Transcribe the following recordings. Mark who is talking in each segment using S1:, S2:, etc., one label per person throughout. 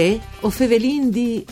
S1: Uè, o fevelin di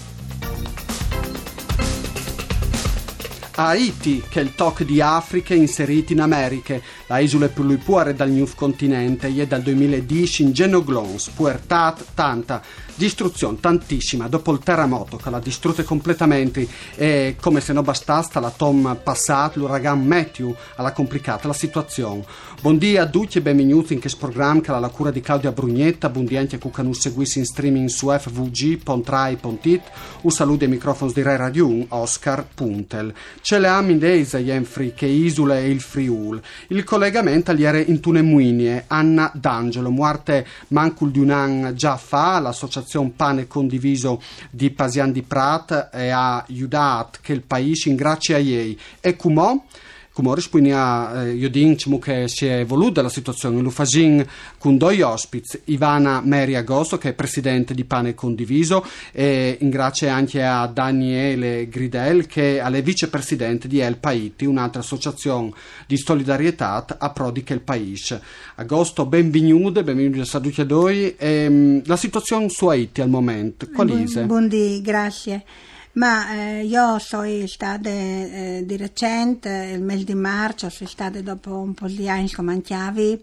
S2: Haiti, che è il toc di Africa inseriti in America, la isole più puare dal New Continente, e dal 2010 in Genoglons, puertat tanta, distruzione tantissima, dopo il terremoto che l'ha distrutta completamente e come se non bastasse la tom passat, l'uragano Matthew, ha complicato la situazione. Buongiorno a tutti e benvenuti in questo programma che ha la cura di Claudia Brugnetta, buongiorno anche a chi ci seguisce in streaming su fvg.rai.it, un saluto ai microfoni di Rai Radio 1, Oscar Puntel. Ce le am in Deisa, Jenfri, che isole e il Friul. Il collegamento agli era in Tunemuinie, Anna D'Angelo, muarte mancul di un anno già fa, l'associazione Pane Condiviso di Pasian di Prat e ha aiutato che il paese in grazie a lei. E come? Come spunea eh, io diciamo che si è evoluta la situazione. Con due ospiti Ivana Meri Agosto che è presidente di Pane Condiviso e in grazie anche a Daniele Gridel che è vicepresidente di El Paiti un'altra associazione di solidarietà a prodi che il paese Agosto benvenuti benvenuti a Doi e, la situazione su Haiti al momento qual è?
S3: Buondì, grazie ma eh, io sono stata eh, di recente, il mese di marzo, sono stata dopo un po' di anni come chiavi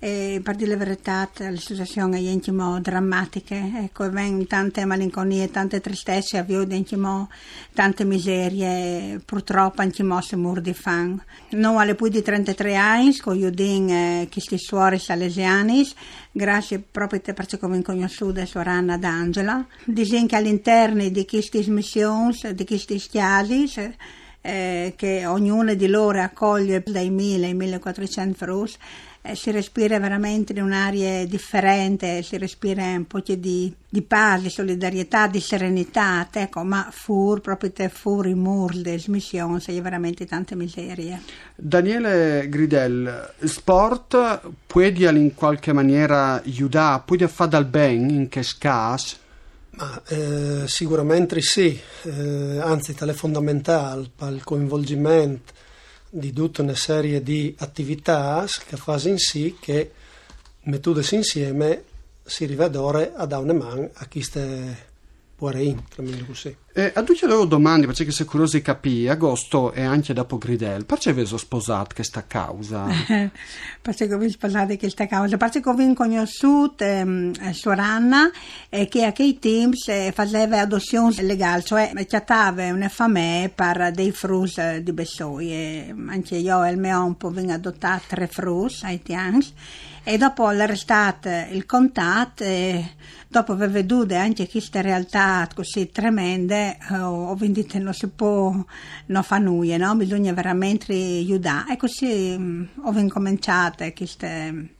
S3: e per dire la verità la situazione è intimo drammatica ecco vengono tante malinconie tante tristezze intimo tante miserie purtroppo intimo se mur di fan. Non alle più di 33 anni con io din eh, questi suori salesiani grazie proprio per ciò che conosciuto Sorana d'Angela. Dicono che all'interno di queste missioni di questi schiavi eh, che ognuna di loro accoglie dai 1000 ai 1400 frus eh, si respira veramente in un'aria differente, si respira un po' di, di pace, di solidarietà, di serenità, ecco, ma fur, proprio te fur i mur, le smissioni, sei veramente tante miserie.
S2: Daniele Gridel, sport può in qualche maniera aiutare, può fare dal bene in che caso?
S4: Ma, eh, sicuramente sì, eh, anzi tale fondamentale per il coinvolgimento di tutta una serie di attività che fanno in sì che mettute insieme si rivedore a dare una mano a chi Poirein, chiamiamolo così.
S2: E a tutti loro domande, perché se curiosi capire, agosto e anche dopo Gridel, perché avete sposato questa causa?
S3: perché ho sposato questa causa? Perché ho conosciuto ehm, Soranna e che a quei teams eh, faceva adozione legale, cioè chattava una famiglia per dei frus di Bessoi. Anche io e il mio un po' vengo adottato tre frus ai tempi e dopo l'estate il contatto e dopo aver veduto anche queste realtà così tremende eh, ho vinto non si può non fa nulla no? bisogna veramente aiutare e così mm, ho incominciato queste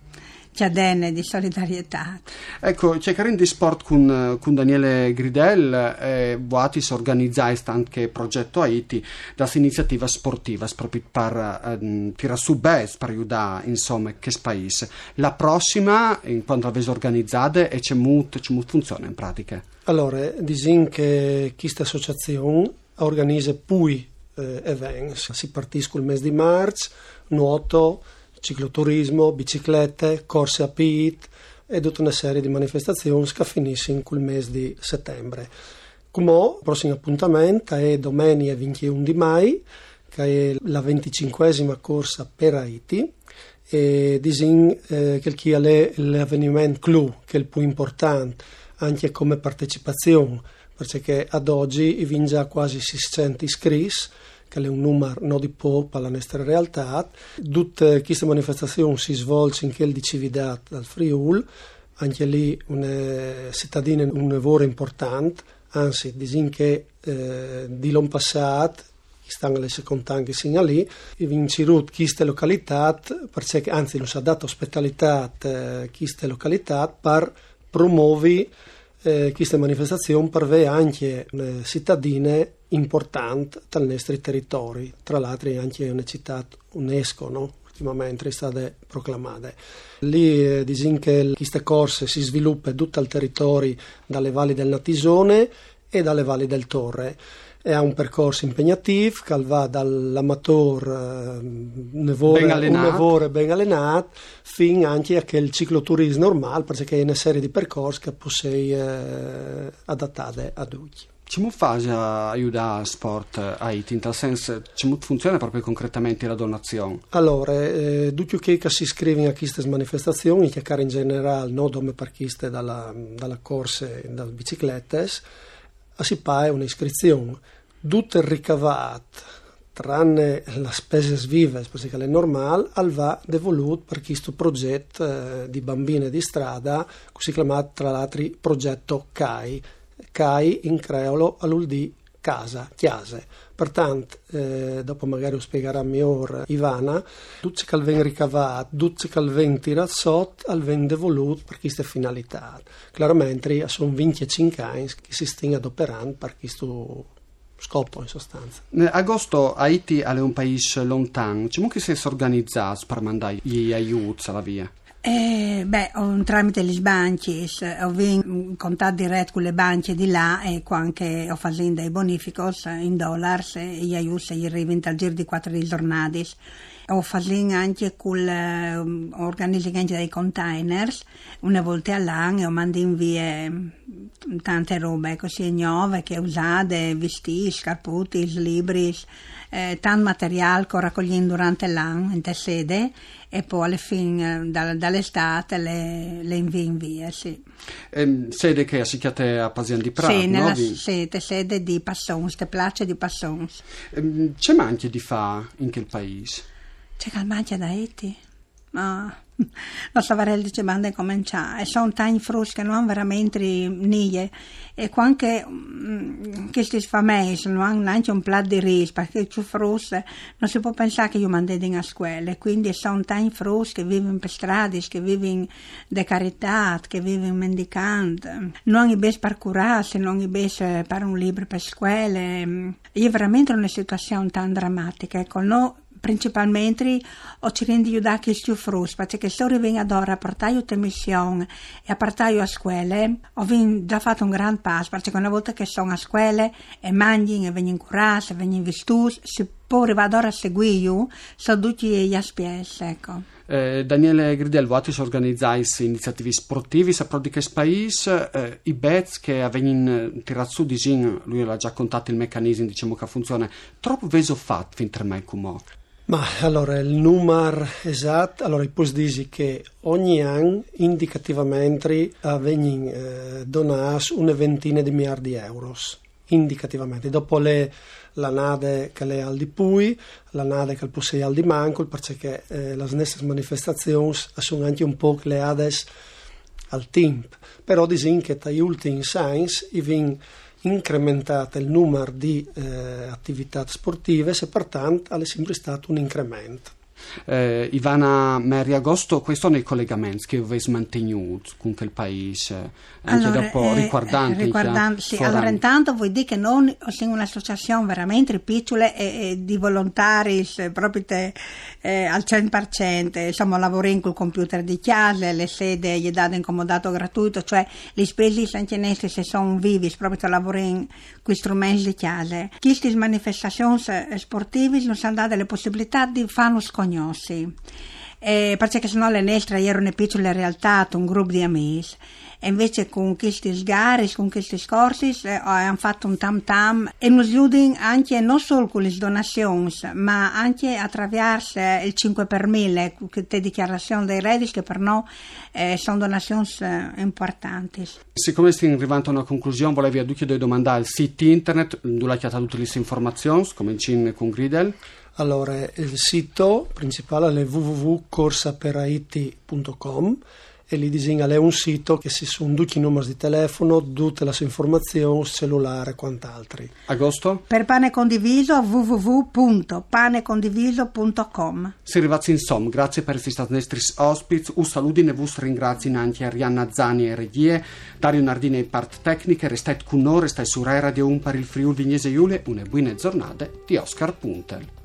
S3: Ciadene di solidarietà.
S2: Ecco, c'è Karin di Sport con, con Daniele Gridel, eh, Boatis organizzai anche progetto Haiti, da iniziativa sportiva proprio per eh, tirare su bes per aiutare insomma che paese. La prossima, in quanto avete organizzate, e c'è molto, c'è molto funziona in pratica?
S4: Allora, disin che questa associazione organizza poi eh, eventi, si partisce il mese di marzo, nuoto, cicloturismo, biciclette, corse a PIT e tutta una serie di manifestazioni che finiscono in quel mese di settembre. Come il prossimo appuntamento è domenica 21 di mai, che è la 25esima corsa per Haiti e disin eh, che è l'avvenimento clou, che è il più importante anche come partecipazione, perché ad oggi vi già quasi 600 iscritti che è un numero non di poco alla nostra realtà. Tutte queste manifestazioni si svolgono in quel di civiltà dal Friul, anche lì una cittadina un lavoro importante, anzi, dicono che eh, di l'anno passato stanno le seconde anche segnali, in Cirut queste località, perché, anzi non si ha dato ospitalità a queste località per promuovere eh, queste manifestazioni per avere anche le cittadine importante dai nostri territori, tra l'altro anche una città UNESCO, no? ultimamente è stata proclamata. Lì eh, dicono che queste corse si sviluppano tutto il territorio dalle valli del Natisone e dalle valli del Torre. è un percorso impegnativo che va dall'amatore eh, nevore,
S2: Ben allenato.
S4: nevore ben allenato fino anche a il cicloturismo normale perché è una serie di percorsi che possiamo eh, adattare a tutti.
S2: Come fai a aiutare il sport a Haiti? In tal senso, come funziona proprio concretamente la donazione?
S4: Allora, eh, tutti che si iscrivono a queste manifestazioni, che in generale non come parchiste dalla, dalla corsa e dalle biciclette, si paga un'iscrizione. Tutto il ricavato, tranne la spesa vive, perché è normale, al va devoluto per questo progetto eh, di bambine di strada, così chiamato tra l'altro progetto CAI. CAI in creolo all'ULD casa, chiase. Pertanto, eh, dopo magari lo spiegherà meglio Ivana, tutto che viene ricavato, tutto che viene tirato sotto, viene devoluto per queste finalità. Chiaramente sono 25 anni che si stanno adoperando per questo scopo in sostanza.
S2: Agosto Haiti è un paese lontano, come si è organizzato per mandare gli aiuti alla via?
S3: Eh, beh, tramite le banche, ho in contatto diretto con le banche di là e anche ho fatto dei bonificos in dollars e gli aiuti gli arrivano al giro di quattro giornate. Ho fatto anche con l'organizzazione dei containers una volta all'anno ho mandato in via tante robe così nuove che usate, vestiti, scarputi, libri, eh, tanto materiale che ho raccogliendo durante l'anno in te sede e poi alla fine eh, da- dall'estate le, le invio in via, sì.
S2: Ehm, sede che si chiama a Pasian di Prato,
S3: sì, nella
S2: no?
S3: Te sede di Passons, te place di Passons.
S2: Ehm, C'è manche di fa in quel paese?
S3: C'è calmantia da Eti? Ma non saprei dice banda cominciare. E sono tanti frutti che non veramente nie. E anche mm, questi famesi non hanno neanche un piatto di riso, perché più frutti non si può pensare che io mandi in a scuola. Quindi sono tanti frutti che vivono per strade, che vivono di carità, che vivono mendicando. Non i bes per curarsi, non i bes per un libro per scuola. È veramente una situazione tan drammatica. Ecco, no, principalmente rendi aiutare questi frus perché se ora vengo ad ora a portare a missione e a portare a scuole ho già fatto un gran passo perché una volta che sono a scuole e mangi e vengono curati e vengono vistuti si può arrivare ora a seguire io sono tutti gli SPS ecco.
S2: Eh, Daniele Gridel, voi si organizzate iniziativi sportivi, sapete di che paese, eh, i bets che avvengono tirati su di Gin, lui l'ha già contato il meccanismo, diciamo che funziona, troppo veso fatto fin per me come
S4: Ma allora il numero esatto, allora il posso dire che ogni anno indicativamente vengono eh, donati una ventina di miliardi di euro, indicativamente. Dopo le, la nade che è al di Pui, la nade che possei al di Manco, perché eh, le nostre manifestazioni sono anche un po' create al tempo. Però dicono che dagli ultimi anni vengono incrementate il numero di eh, attività sportive e pertanto è sempre stato un incremento.
S2: Eh, Ivana Mary Agosto, questi sono i collegamenti che avete mantenuto con quel paese, anche
S3: Allora,
S2: dopo
S3: eh,
S2: riguardanti
S3: eh, riguardanti- sì, allora intanto vuol dire che noi siamo un'associazione veramente piccola e, e di volontari eh, proprio te, eh, al 100%, insomma lavoriamo col computer di chiesa, le sede gli date incomodato gratuito, cioè le spese sancinesi se sono vivi, proprio lavoriamo con strumenti di chiesa. Queste manifestazioni eh, sportive non sono date le possibilità di farlo scognossi. Eh, perché sennò le nostre erano piccole realtà, un gruppo di amici. E invece con questi gare, con questi corsi, eh, hanno fatto un tam tam e nos aiutano anche non solo con le donazioni, ma anche attraverso il 5 per 1000, le dichiarazioni dei redditi che per noi eh, sono donazioni eh, importanti.
S2: Siccome stiamo arrivando a una conclusione, volevo a due domandare il sito internet, dove ha tutte le informazioni, come in con Gridel.
S4: Allora, il sito principale è www.corsaperaiti.com e lì disegna è un sito che si sono tutti i numeri di telefono, tutte le informazioni, cellulare e quant'altri.
S2: Agosto?
S3: Per pane condiviso www.panecondiviso.com
S2: Si arrivati insomma, grazie per essere stati nostri ospiti, un saluto e vi ringrazio anche Arianna Zani e Regie, Dario Nardini e part tecniche, restate con noi, restate su Rai Radio 1 per il Friuli Vignese Iule, una buona giornata di Oscar Puntel.